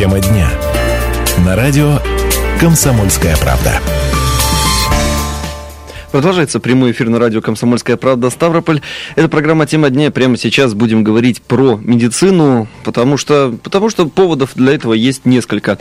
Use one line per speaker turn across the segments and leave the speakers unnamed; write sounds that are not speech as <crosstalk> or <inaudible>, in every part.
Тема дня. На радио «Комсомольская правда».
Продолжается прямой эфир на радио «Комсомольская правда» Ставрополь. Это программа «Тема дня». Прямо сейчас будем говорить про медицину, потому что, потому что поводов для этого есть несколько.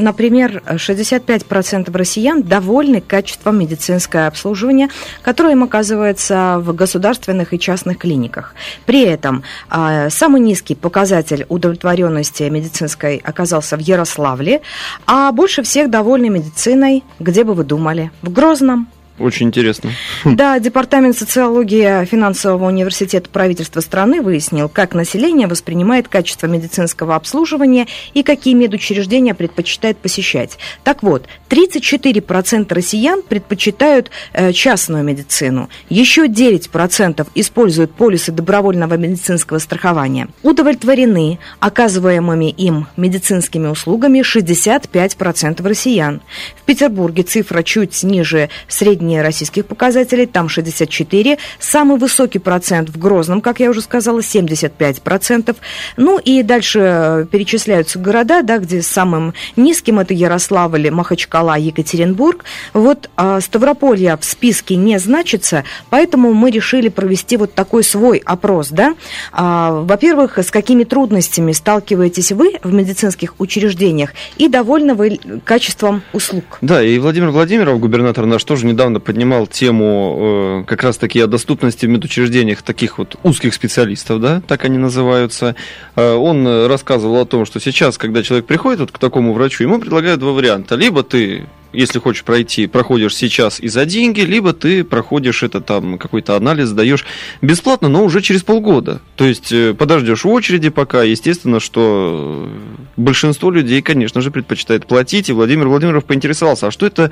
Например, 65% россиян довольны качеством медицинского обслуживания, которое им оказывается в государственных и частных клиниках. При этом а, самый низкий показатель удовлетворенности медицинской оказался в Ярославле, а больше всех довольны медициной, где бы вы думали, в Грозном,
очень интересно. <laughs>
Да, Департамент социологии финансового университета правительства страны выяснил, как население воспринимает качество медицинского обслуживания и какие медучреждения предпочитает посещать. Так вот, 34% россиян предпочитают э, частную медицину, еще 9% используют полисы добровольного медицинского страхования. Удовлетворены оказываемыми им медицинскими услугами 65% россиян. В Петербурге цифра чуть ниже средней средние российских показателей, там 64. Самый высокий процент в Грозном, как я уже сказала, 75%. Ну и дальше э, перечисляются города, да, где самым низким это Ярославль, Махачкала, Екатеринбург. Вот а, Ставрополье в списке не значится, поэтому мы решили провести вот такой свой опрос. Да? А, во-первых, с какими трудностями сталкиваетесь вы в медицинских учреждениях и довольны вы качеством услуг?
Да, и Владимир Владимиров, губернатор наш, тоже недавно поднимал тему э, как раз-таки о доступности в медучреждениях таких вот узких специалистов, да, так они называются. Э, он рассказывал о том, что сейчас, когда человек приходит вот к такому врачу, ему предлагают два варианта. Либо ты если хочешь пройти, проходишь сейчас и за деньги, либо ты проходишь это там какой-то анализ, даешь бесплатно, но уже через полгода. То есть э, подождешь в очереди пока, естественно, что большинство людей, конечно же, предпочитает платить. И Владимир Владимиров поинтересовался, а что это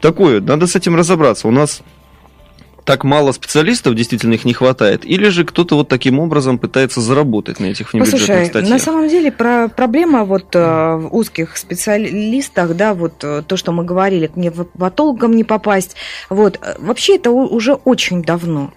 такое? Надо с этим разобраться. У нас так мало специалистов, действительно их не хватает, или же кто-то вот таким образом пытается заработать на этих внебюджетных
Послушай,
статьях?
на самом деле про, проблема вот э, в узких специалистах, да, вот э, то, что мы говорили, к невропатологам не попасть, вот, э, вообще это уже очень давно.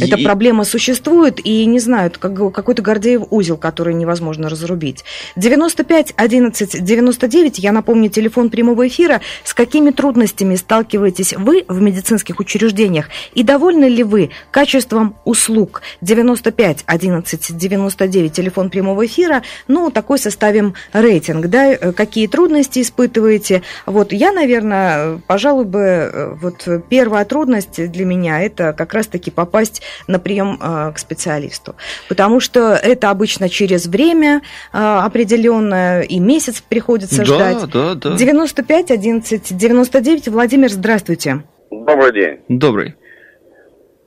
Эта проблема существует, и не знаю, как, какой-то Гордеев узел, который невозможно разрубить. 95 11 99, я напомню, телефон прямого эфира. С какими трудностями сталкиваетесь вы в медицинских учреждениях? И довольны ли вы качеством услуг? 95 11 99, телефон прямого эфира. Ну, такой составим рейтинг, да, э, какие трудности испытываете. Вот я, наверное, пожалуй бы, э, вот первая трудность для меня, это как раз-таки попасть попасть на прием э, к специалисту. Потому что это обычно через время э, определенное, и месяц приходится да, ждать. Да, да. 95 11 99. Владимир, здравствуйте.
Добрый день.
Добрый.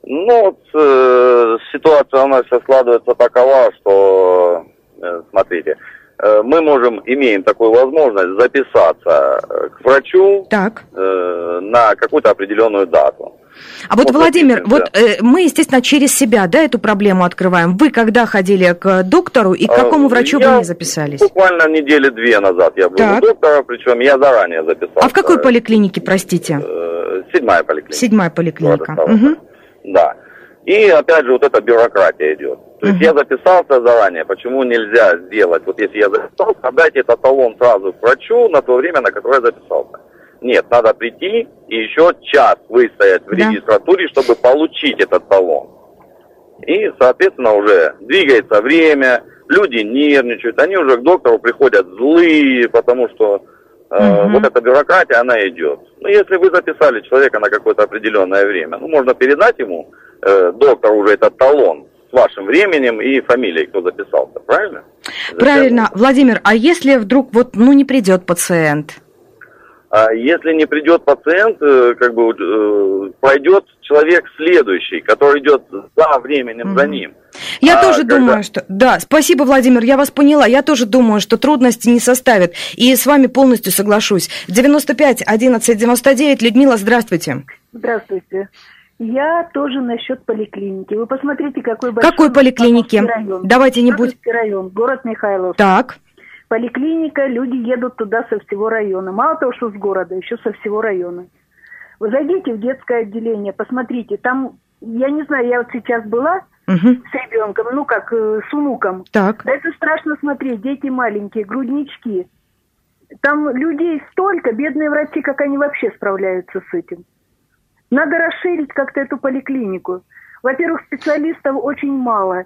Ну, вот э, ситуация у нас сейчас складывается такова, что, э, смотрите, э, мы можем, имеем такую возможность записаться к врачу
так.
Э, на какую-то определенную дату.
А вот, вот Владимир, вот э, мы, естественно, через себя, да, эту проблему открываем. Вы когда ходили к доктору и к какому а, врачу я вы не записались?
Буквально недели две назад я был так. у доктора, причем я заранее записался.
А в какой поликлинике, простите?
Э, седьмая поликлиника.
Седьмая поликлиника. Угу.
Да. И опять же вот эта бюрократия идет. То есть uh я записался заранее. Почему нельзя сделать? Вот если я записался, отдайте этот талон сразу к врачу на то время, на которое я записался. Нет, надо прийти и еще час выстоять в да. регистратуре, чтобы получить этот талон. И, соответственно, уже двигается время, люди нервничают, они уже к доктору приходят злые, потому что угу. вот эта бюрократия, она идет. Ну, если вы записали человека на какое-то определенное время, ну, можно передать ему, э, доктор уже этот талон, с вашим временем и фамилией, кто записался, правильно?
Правильно. Зачем? Владимир, а если вдруг вот, ну, не придет пациент?
А если не придет пациент, э, как бы э, пройдет человек следующий, который идет за временем mm-hmm. за ним.
Я а, тоже когда... думаю, что... Да, спасибо, Владимир, я вас поняла. Я тоже думаю, что трудности не составят. И с вами полностью соглашусь. 95 11 99. Людмила, здравствуйте.
Здравствуйте. Я тоже насчет поликлиники. Вы посмотрите, какой большой...
Какой поликлиники? Район. Давайте не будем...
район, город Михайлов.
Так
поликлиника, люди едут туда со всего района. Мало того, что с города, еще со всего района. Вы зайдите в детское отделение, посмотрите, там, я не знаю, я вот сейчас была,
Мгм.
с ребенком, ну как, э, с внуком.
Так.
Да это страшно смотреть, дети маленькие, груднички. Там людей столько, бедные врачи, как они вообще справляются с этим. Надо расширить как-то эту поликлинику. Во-первых, специалистов очень мало.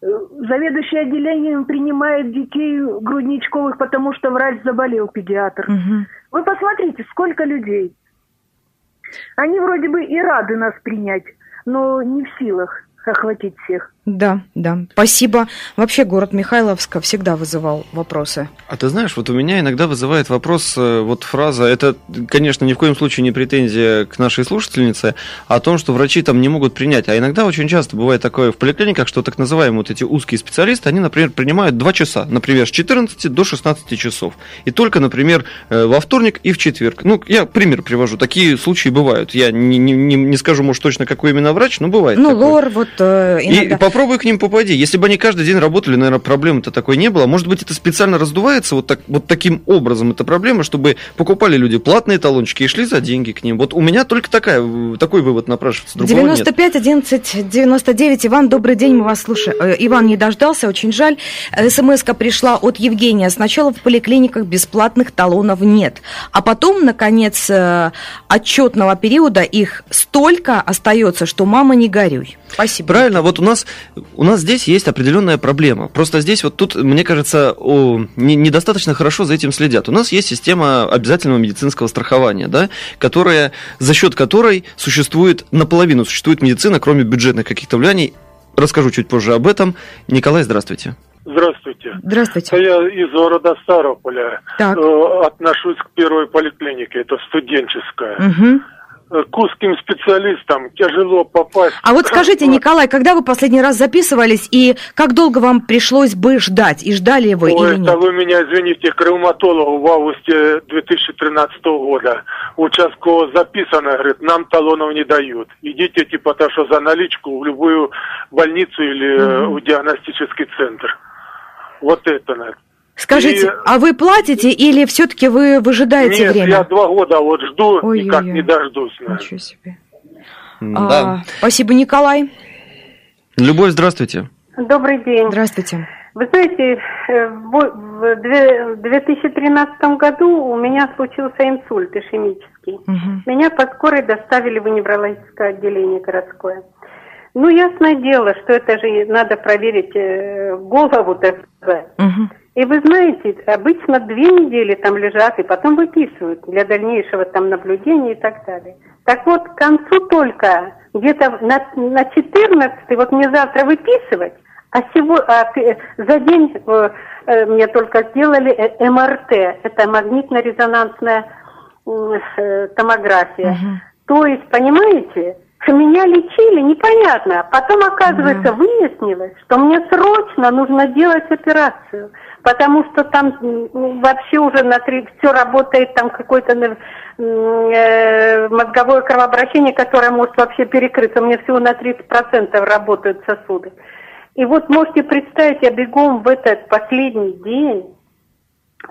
Заведующий отделением принимает детей грудничковых, потому что врач заболел, педиатр.
Мгм.
Вы посмотрите, сколько людей. Они вроде бы и рады нас принять, но не в силах охватить всех.
Да, да. Спасибо. Вообще город Михайловска всегда вызывал вопросы.
А ты знаешь, вот у меня иногда вызывает вопрос э, вот фраза, это, конечно, ни в коем случае не претензия к нашей слушательнице, о том, что врачи там не могут принять. А иногда очень часто бывает такое в поликлиниках, что так называемые вот эти узкие специалисты, они, например, принимают 2 часа, например, с 14 до 16 часов. И только, например, э, во вторник и в четверг. Ну, я пример привожу, такие случаи бывают. Я не, не, не- скажу, может, точно, какой именно врач, но бывает
Ну,
такое.
лор вот э,
И
иногда...
попробуй к ним попади. Если бы они каждый день работали, наверное, проблемы-то такой не было. Может быть, это специально раздувается вот, так, вот таким образом, эта проблема, чтобы покупали люди платные талончики и шли за деньги к ним. Вот у меня только такая, э, такой вывод напрашивается. Другого нет.
95 11 99. Иван, добрый день, мы вас слушаем. Э, Иван не дождался, очень жаль. СМС-ка пришла от Евгения. Сначала в поликлиниках бесплатных талонов нет, а потом, наконец, э, отчетного периода их столько остается, что мама не горюй. Спасибо.
Правильно, вот у нас, у нас здесь есть определенная проблема. Просто здесь вот тут, мне кажется, о, не- недостаточно хорошо за этим следят. У нас есть система обязательного медицинского страхования, да, которая, за счет которой существует, наполовину существует медицина, кроме бюджетных каких-то влияний. Расскажу чуть позже об этом. Николай, здравствуйте.
Здравствуйте.
Здравствуйте.
Я из города Ставрополя.
Так.
Э, Отношусь к первой поликлинике, это студенческая.
Мгм.
Э, К узким специалистам тяжело попасть.
А вот скажите. Николай, когда вы последний раз записывались и как долго вам пришлось бы ждать? И ждали вы
Ой,
или
это
нет?
вы меня извините, к ревматологу в августе 2013 года. Участково записано, говорит, нам талонов не дают. Идите типа то, что за наличку в любую больницу или э, в диагностический центр. Вот это надо.
Скажите,
И-
а вы платите или все-таки вы выжидаете
Нет,
время?
я два года вот жду,
Ой-ой-ой.
никак не дождусь. наверное.
Ничего себе.
Да.
А, спасибо, Николай.
Любовь, здравствуйте.
Добрый день.
Здравствуйте.
Вы знаете, э, в в две- в 2013 году у меня случился инсульт ишемический.
Мгм.
Меня по скорой доставили в неврологическое отделение городское. Ну, ясное дело, что это же надо проверить э, голову, так сказать.
Мгм.
И вы знаете, обычно две недели там лежат и потом выписывают для дальнейшего там наблюдения и так далее. Так вот, к концу только, где-то на, на 14 вот мне завтра выписывать, а, сего, а к- за день э, э, мне только сделали э, МРТ, это магнитно-резонансная э, томография.
Мгм.
То есть, понимаете, меня лечили, непонятно. Потом, оказывается, выяснилось, что мне срочно нужно делать операцию, потому что там вообще уже на три, все работает, там какое-то э, мозговое кровообращение, которое может вообще перекрыться. У меня всего на 30% работают сосуды. И вот можете представить, я бегом в этот последний день,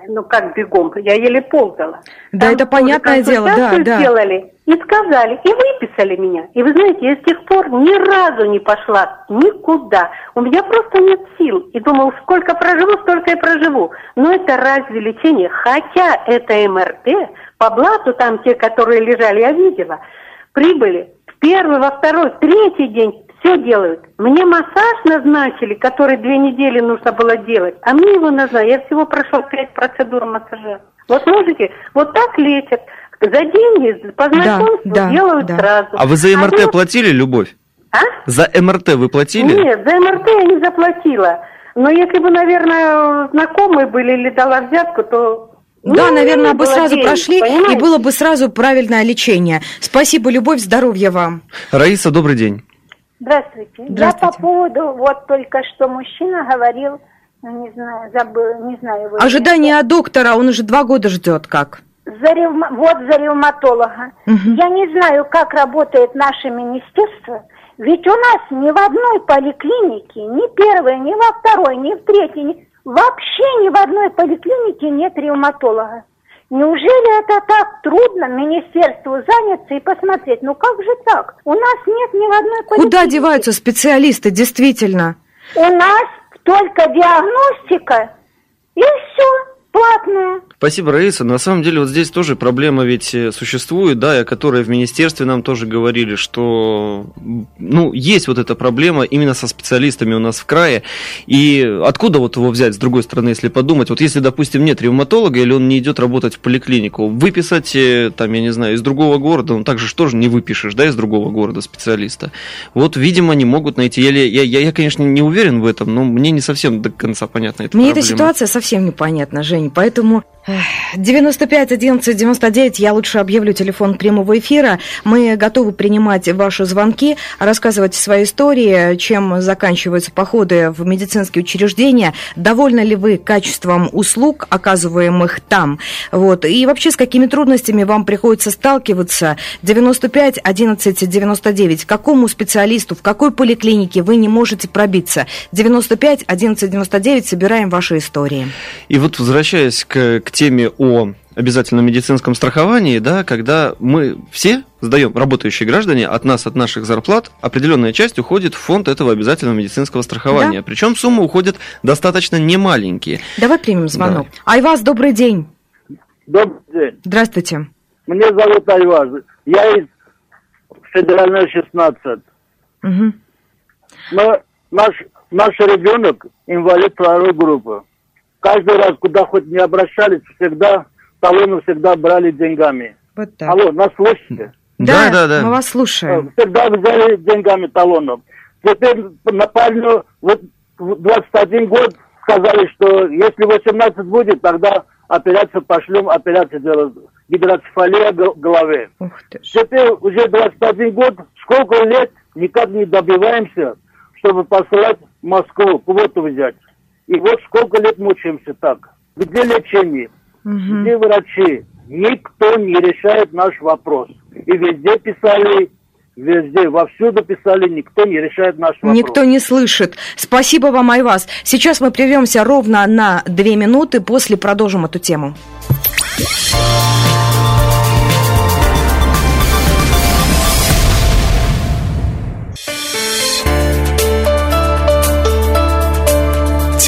ну как бегом, я еле ползала.
Да,
Там
это понятное дело, да, да.
сделали и сказали, и выписали меня. И вы знаете, я с тех пор ни разу не пошла никуда. У меня просто нет сил. И думаю, сколько проживу, столько и проживу. Но это разве лечение? Хотя это МРТ, по блату там те, которые лежали, я видела, прибыли первый, во второй, третий день все делают. Мне массаж назначили, который две недели нужно было делать, а мне его назначили. Я всего прошла пять процедур массажа. Вот можете, вот так лечат. За деньги, по знакомству
да,
делают
да.
сразу.
А вы за МРТ
Одно-
платили, Любовь?
А?
За МРТ вы платили?
Нет, за МРТ я не заплатила. Но если бы, наверное, знакомые были или дала взятку, то...
Да,
ну,
наверное, бы сразу
денег,
прошли, и
понимаете?
было бы сразу правильное лечение. Спасибо, любовь, здоровья вам.
Раиса, добрый день.
Здравствуйте. Я
Здравствуйте.
по поводу, вот только что мужчина говорил, ну, не знаю, забыл, не знаю его.
Ожидание от доктора, он уже два года ждет как.
За ревма- Вот за ревматолога.
Мгм.
Я не знаю, как работает наше министерство, ведь у нас ни в одной поликлинике, ни первой, ни во второй, ни в третьей, ни- вообще ни в одной поликлинике нет ревматолога. Неужели это так трудно министерству заняться и посмотреть? Ну как же так? У нас нет ни в одной
Куда
поликлинике.
деваются специалисты, действительно?
У нас только диагностика все платное.
Спасибо, Раиса. На самом деле, вот здесь тоже проблема ведь э, существует, да, о которой в министерстве нам тоже говорили, что, ну, есть вот эта проблема именно со специалистами у нас в крае. И откуда вот его взять, с другой стороны, если подумать? Вот если, допустим, нет ревматолога, или он не идет работать в поликлинику, выписать, э, там, я не знаю, из другого города, ну, так же ж тоже не выпишешь, да, из другого города специалиста. Вот, видимо, не могут найти. Я, я, я, я конечно, не уверен в этом, но мне не совсем до конца понятна эта
Мне
проблема.
эта ситуация совсем непонятна, Жень, поэтому эх, 95 11 99 я лучше объявлю телефон прямого эфира. Мы готовы принимать ваши звонки, рассказывать свои истории, чем заканчиваются походы в медицинские учреждения, довольны ли вы качеством услуг, оказываемых там, вот, и вообще с какими трудностями вам приходится сталкиваться. 95 11 99, к какому специалисту, в какой поликлинике вы не можете пробиться. 95 11 99, собираем ваши истории.
И вот возвращаясь к, к теме о обязательном медицинском страховании, да, когда мы все сдаем, работающие граждане, от нас, от наших зарплат, определенная часть уходит в фонд этого обязательного медицинского страхования.
Да.
Причем суммы уходят достаточно немаленькие.
Давай примем звонок. Айваз, добрый день.
Добрый день.
Здравствуйте.
Меня зовут Айваз. Я из федеральной 16.
Мгм.
Мы, наш, наш ребенок инвалид второй группы. Каждый раз, куда хоть не обращались, всегда талоны всегда брали деньгами.
Вот так.
Алло, нас слышите?
Да, да, да.
мы вас слушаем.
Всегда взяли деньгами талоном. Теперь на парню вот в 21 год сказали, что если 18 будет, тогда операцию пошлем, операцию делают. Гидроцефалия гол- головы.
Ух ты.
Теперь уже 21 год, сколько лет никак не добиваемся, чтобы посылать в Москву, квоту взять. И вот сколько лет мучаемся так. Где лечение?
Мгм.
Где врачи? Никто не решает наш вопрос. И везде писали, везде, вовсюду писали, никто не решает наш вопрос.
Никто не слышит. Спасибо вам, Айваз. Сейчас мы прервемся ровно на две минуты, после продолжим эту тему.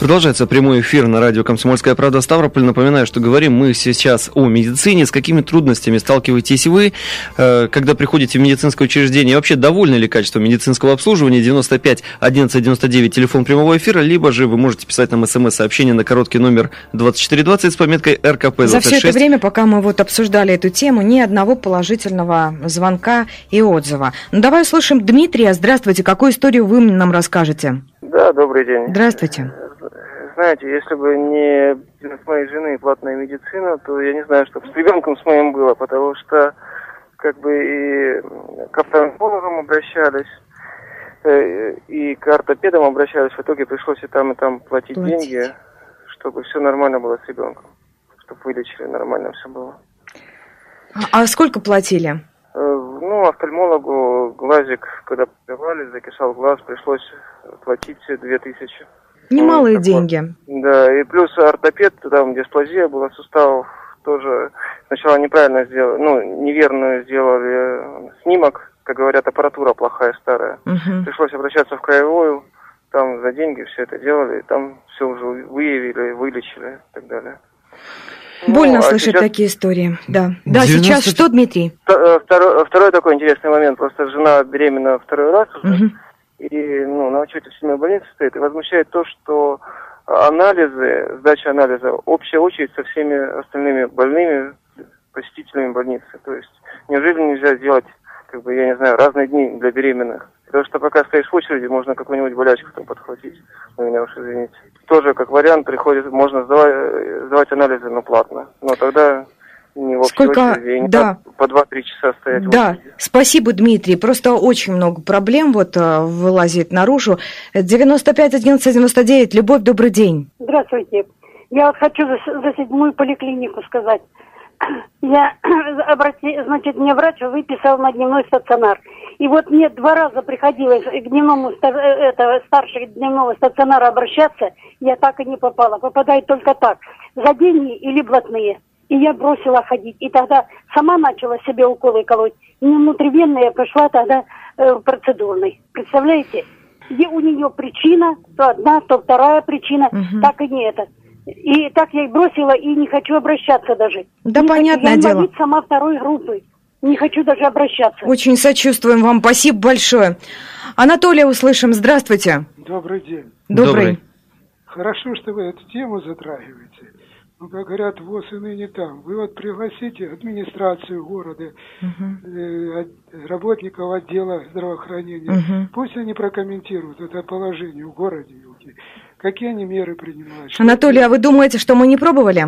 Продолжается прямой эфир на радио «Комсомольская правда» Ставрополь. Напоминаю, что говорим мы сейчас о медицине. С какими трудностями сталкиваетесь вы, э, когда приходите в медицинское учреждение? И вообще, довольны ли качеством медицинского обслуживания? 95 11 99, телефон прямого эфира. Либо же вы можете писать нам смс-сообщение на короткий номер 2420 с пометкой РКП
За все это
26.
время, пока мы вот обсуждали эту тему, ни одного положительного звонка и отзыва. Ну, давай услышим Дмитрия. Здравствуйте. Какую историю вы нам расскажете?
Да, добрый день.
Здравствуйте.
Знаете, если бы не с моей жены платная медицина, то я не знаю, что бы с ребенком с моим было, потому что как бы и к офтальмологам обращались, э, и к ортопедам обращались, в итоге пришлось и там, и там платить,
Платить.
деньги, чтобы все нормально было с ребенком, чтобы вылечили, нормально все было.
А, а сколько платили?
Э, Ну, офтальмологу глазик, когда пробивали, закисал глаз, пришлось платить две тысячи.
Немалые
такое.
деньги.
Да, и плюс ортопед, там дисплазия была суставов, тоже сначала неправильно сделали, ну, неверно сделали э, снимок, как говорят, аппаратура плохая, старая.
Мгм.
Пришлось обращаться в краевую, там за деньги все это делали, и там все уже выявили, вылечили и так далее. Ну,
Больно
а
слышать
сейчас-
такие истории. Да. Да,
90
сейчас что, Дмитрий?
Э, Второй, второй такой интересный момент. Просто жена беременна второй раз уже.
Мгм.
И ну, на учете в семейной больнице стоит. И возмущает то, что анализы, сдача анализа, общая очередь со всеми остальными больными посетителями больницы. То есть неужели нельзя сделать, как бы, я не знаю, разные дни для беременных? Потому что пока стоишь в очереди, можно какую-нибудь болячку там подхватить. Вы меня уж извините. Тоже как вариант приходит, можно сдавать, э, сдавать анализы, но платно. Но тогда не в общей
Сколько-
и не
да.
по, по 2-3 часа стоять
Да, спасибо, Дмитрий. Просто очень много проблем вот э, вылазит наружу. 95 11 99. Любовь, добрый день.
Здравствуйте. Я вот хочу за, за седьмую поликлинику сказать. <clears throat> Я <clears throat> обрати, значит, мне врач выписал на дневной стационар. И вот мне два раза приходилось к дневному, э, это, старшей дневного стационара обращаться, я так и не попала. Попадает только так, за деньги или блатные. И я бросила ходить. И тогда сама начала себе уколы колоть. Не внутривенно я пошла тогда э, в процедурный. Представляете? Где у нее причина, то одна, то вторая причина, так и не это. И так я и бросила, и не хочу обращаться даже.
Да,
Не хочу.
понятное
я
дело.
инвалид сама второй группы. Не хочу даже обращаться.
Очень сочувствуем вам. Спасибо большое. Анатолия услышим. Здравствуйте.
Добрый день.
Добрый.
Хорошо, что вы эту тему затрагиваете. Ну, как говорят, ВОЗ и ныне там. Вы вот пригласите администрацию города, э, от- работников отдела здравоохранения.
Мгм.
Пусть они прокомментируют это положение в городе. Какие они меры принимают?
Анатолий, а вы думаете, что мы не пробовали?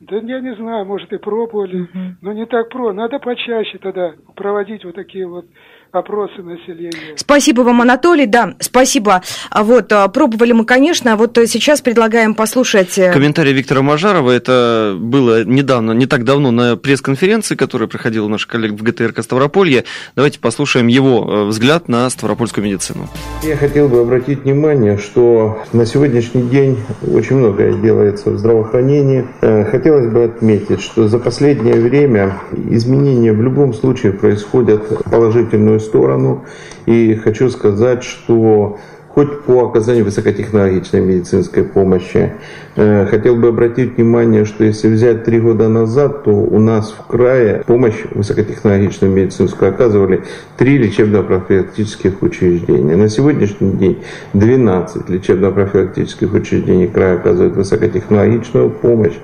Да я не знаю, может и пробовали, но не так про. Надо почаще тогда проводить вот такие вот опросы населения.
Спасибо вам, Анатолий. Да, спасибо. А Вот, а, пробовали мы, конечно. а Вот э, сейчас предлагаем послушать... э,
Комментарий Виктора Мажарова, это было недавно, не так давно на пресс-конференции, которая проходила у наших коллег в ГТРК Ставрополье. Давайте послушаем его э, взгляд на ставропольскую медицину.
Я хотел бы обратить внимание, что на сегодняшний день очень многое делается в здравоохранении. Хотелось бы отметить, что за последнее время изменения в любом случае происходят в положительную сторону. И хочу сказать, что хоть по оказанию высокотехнологичной медицинской помощи. Э, Хотел бы обратить внимание, что если взять три года назад, то у нас в крае помощь высокотехнологичную медицинскую оказывали три лечебно-профилактических учреждения. На сегодняшний день 12 лечебно-профилактических учреждений края оказывают высокотехнологичную помощь.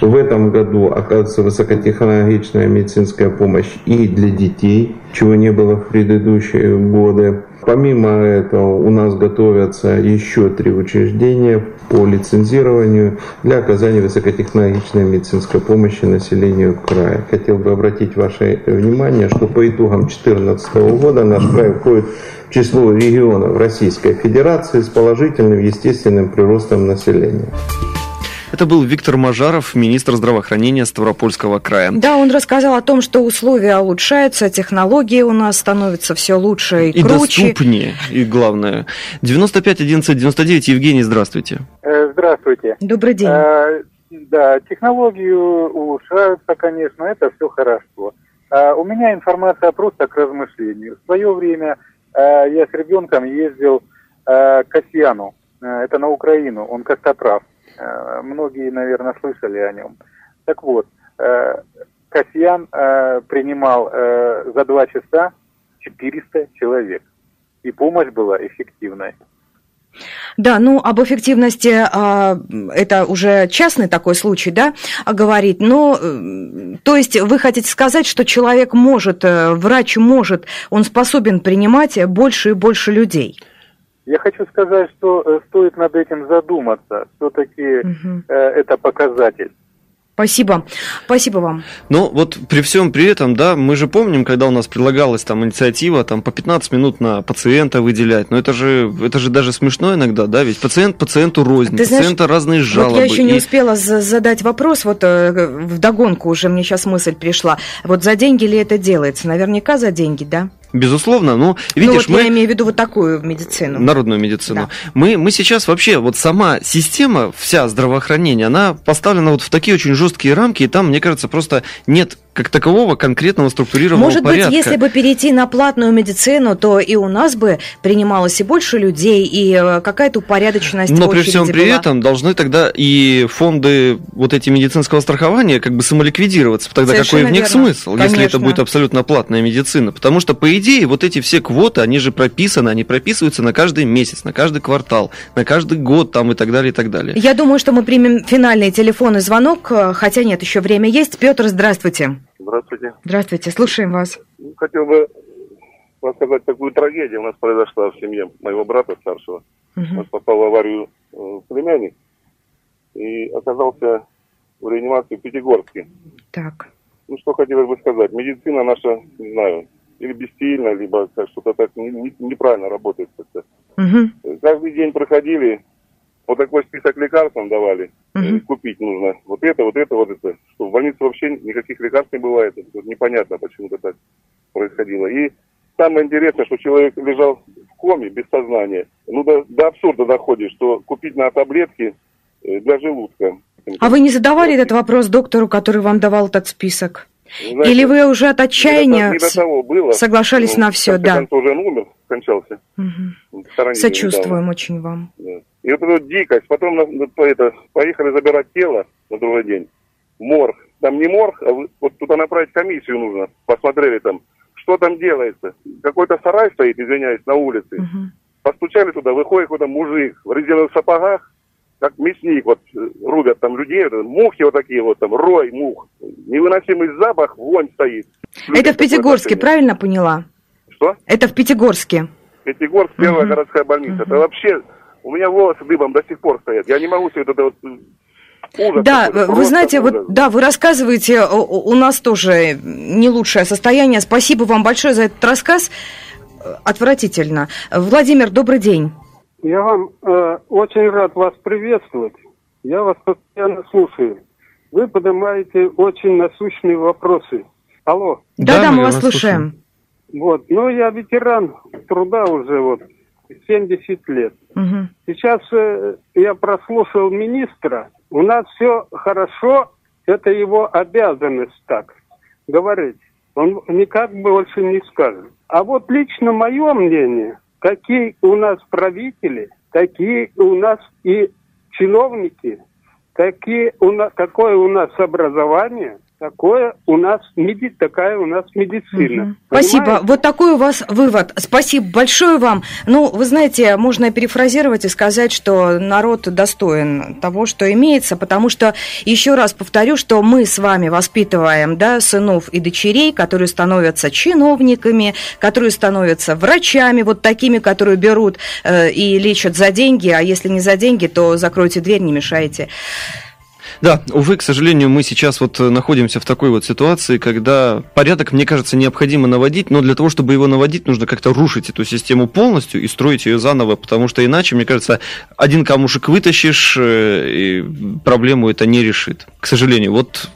В этом году оказывается высокотехнологичная медицинская помощь и для детей, чего не было в предыдущие годы. Помимо этого у нас готовятся еще три учреждения по лицензированию для оказания высокотехнологичной медицинской помощи населению края. Хотел бы обратить ваше внимание, что по итогам 2014 года наш край входит в число регионов Российской Федерации с положительным естественным приростом населения.
Это был Виктор Мажаров, министр здравоохранения Ставропольского края.
Да, он рассказал о том, что условия улучшаются, технологии у нас становятся все лучше и,
И
круче.
доступнее, и главное. 95 11 99, Евгений, здравствуйте.
Э, Здравствуйте.
Добрый день.
Э, Да, технологии улучшаются, конечно, это все хорошо. А У меня информация просто к размышлению. В свое время э, я с ребенком ездил к Касьяну, это на Украину, он костоправ. Э, Многие, наверное, слышали о нем. Так вот, э, Касьян э, принимал э, за два часа 400 человек. И помощь была эффективной.
Да, ну об эффективности а, это уже частный такой случай, да, говорить. Но, э, то есть вы хотите сказать, что человек может, э, врач может, он способен принимать больше и больше людей?
Я хочу сказать, что э, стоит над этим задуматься. Все-таки э, это показатель.
Спасибо. Спасибо вам.
Но вот при всем при этом, да, мы же помним, когда у нас предлагалась там инициатива, там по 15 минут на пациента выделять, но это же, это же даже смешно иногда, да, ведь пациент пациенту рознь,
Ты знаешь,
пациента разные жалобы.
Вот я еще не
и-
успела за- задать вопрос, вот э, в догонку уже мне сейчас мысль пришла. Вот за деньги ли это делается? Наверняка за деньги, да?
Безусловно, но
ну
видишь,
вот
мы...
я имею в виду вот такую медицину.
Народную медицину. Мы, мы сейчас вообще, вот сама система, вся здравоохранения, она поставлена вот в такие очень жесткие рамки, и там, мне кажется, просто нет как такового конкретного структурированного
Может
порядка.
быть, если бы перейти на платную медицину, то и у нас бы принималось и больше людей, и э, какая-то упорядоченность
Но при всем при
была.
этом должны тогда и фонды вот эти медицинского страхования как бы самоликвидироваться. Тогда
Совершенно
какой в них
верно.
смысл, если это
Конечно.
будет абсолютно платная медицина? Потому что, по идее, вот эти все квоты, они же прописаны, они прописываются на каждый месяц, на каждый квартал, на каждый год там и так далее, и так далее.
Я думаю, что мы примем финальный телефонный звонок, э, хотя нет, еще время есть. Петр, здравствуйте.
Здравствуйте.
Здравствуйте, слушаем вас.
Ну, Хотел бы рассказать такую трагедию. У нас произошла в семье моего брата старшего. У нас попал в аварию э, племянник и оказался в реанимации в Пятигорске.
Так.
Ну, что хотелось бы сказать. Медицина наша, не знаю, или бессильна, либо что-то так не- не- неправильно работает. как-то. Каждый день проходили, вот такой список лекарств нам давали. Э, Купить нужно вот это, вот это, вот это. Что в больнице вообще никаких лекарств не бывает. Это непонятно, почему-то так происходило. И самое интересное, что человек лежал в коме без сознания. Ну, до, до абсурда доходит, что купить на таблетки э, для желудка.
А вы не задавали этот вопрос доктору, который вам давал этот список? Знаете, Или вы уже от отчаяния не до, того было. соглашались ну, на все, да?
Конце уже умер, скончался.
Угу. Сочувствуем очень вам. Да.
И вот эта дикость. Потом это, поехали забирать тело на другой день. Морг. Там не морг, а вот туда направить комиссию нужно. Посмотрели там, что там делается. Какой-то сарай стоит, извиняюсь, на улице. Угу. Постучали туда, выходит какой-то мужик в резиновых сапогах, как мясник, вот рубят там людей, вот, мухи вот такие вот, там рой мух, невыносимый запах, вонь стоит.
Это в Пятигорске, правильно поняла?
Что?
Это в Пятигорске.
Пятигорск, первая угу. городская больница. Угу. Это вообще, у меня волосы дыбом до сих пор стоят. Я не могу себе это вот
Ужас да, вы знаете, ужас. вот, да, вы рассказываете, у нас тоже не лучшее состояние. Спасибо вам большое за этот рассказ. Отвратительно. Владимир, добрый день.
Я вам э, очень рад вас приветствовать. Я вас постоянно слушаю. Вы поднимаете очень насущные вопросы. Алло.
Да, да, мы вас слушаем.
Вот, ну я ветеран труда уже вот 70 лет. Угу. Сейчас э, я прослушал министра. У нас все хорошо, это его обязанность так говорить. Он никак больше не скажет. А вот лично мое мнение, какие у нас правители, такие у нас и чиновники, какие у нас, какое у нас образование – Такое у нас меди, такая у нас медицина. Угу.
Спасибо. Вот такой у вас вывод. Спасибо большое вам. Ну, вы знаете, можно перефразировать и сказать, что народ достоин того, что имеется, потому что, еще раз повторю, что мы с вами воспитываем да, сынов и дочерей, которые становятся чиновниками, которые становятся врачами, вот такими, которые берут э, и лечат за деньги, а если не за деньги, то закройте дверь, не мешайте.
Да, увы, к сожалению, мы сейчас вот э, находимся в такой вот ситуации, когда порядок, мне кажется, необходимо наводить, но для того, чтобы его наводить, нужно как-то рушить эту систему полностью и строить ее заново, потому что иначе, мне кажется, один камушек вытащишь, э, и проблему это не решит. К сожалению, вот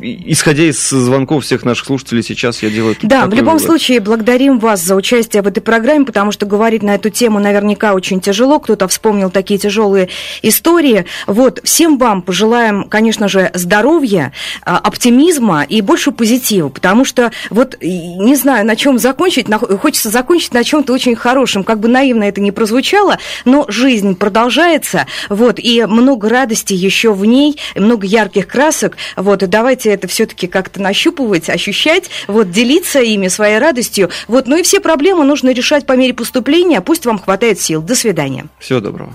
исходя из звонков всех наших слушателей сейчас я делаю
Да, в любом вывод. случае, благодарим вас за участие в этой программе, потому что говорить на эту тему наверняка очень тяжело, кто-то вспомнил такие тяжелые истории. Вот, всем вам пожелаем конечно же, здоровья, а, оптимизма и больше позитива, потому что вот не знаю, на чем закончить, хочется закончить на чем-то очень хорошем, как бы наивно это не прозвучало, но жизнь продолжается, вот, и много радости еще в ней, много ярких красок, вот, и давайте это все-таки как-то нащупывать, ощущать, вот, делиться ими, своей радостью, вот, ну и все проблемы нужно решать по мере поступления, пусть вам хватает сил. До свидания.
Всего доброго.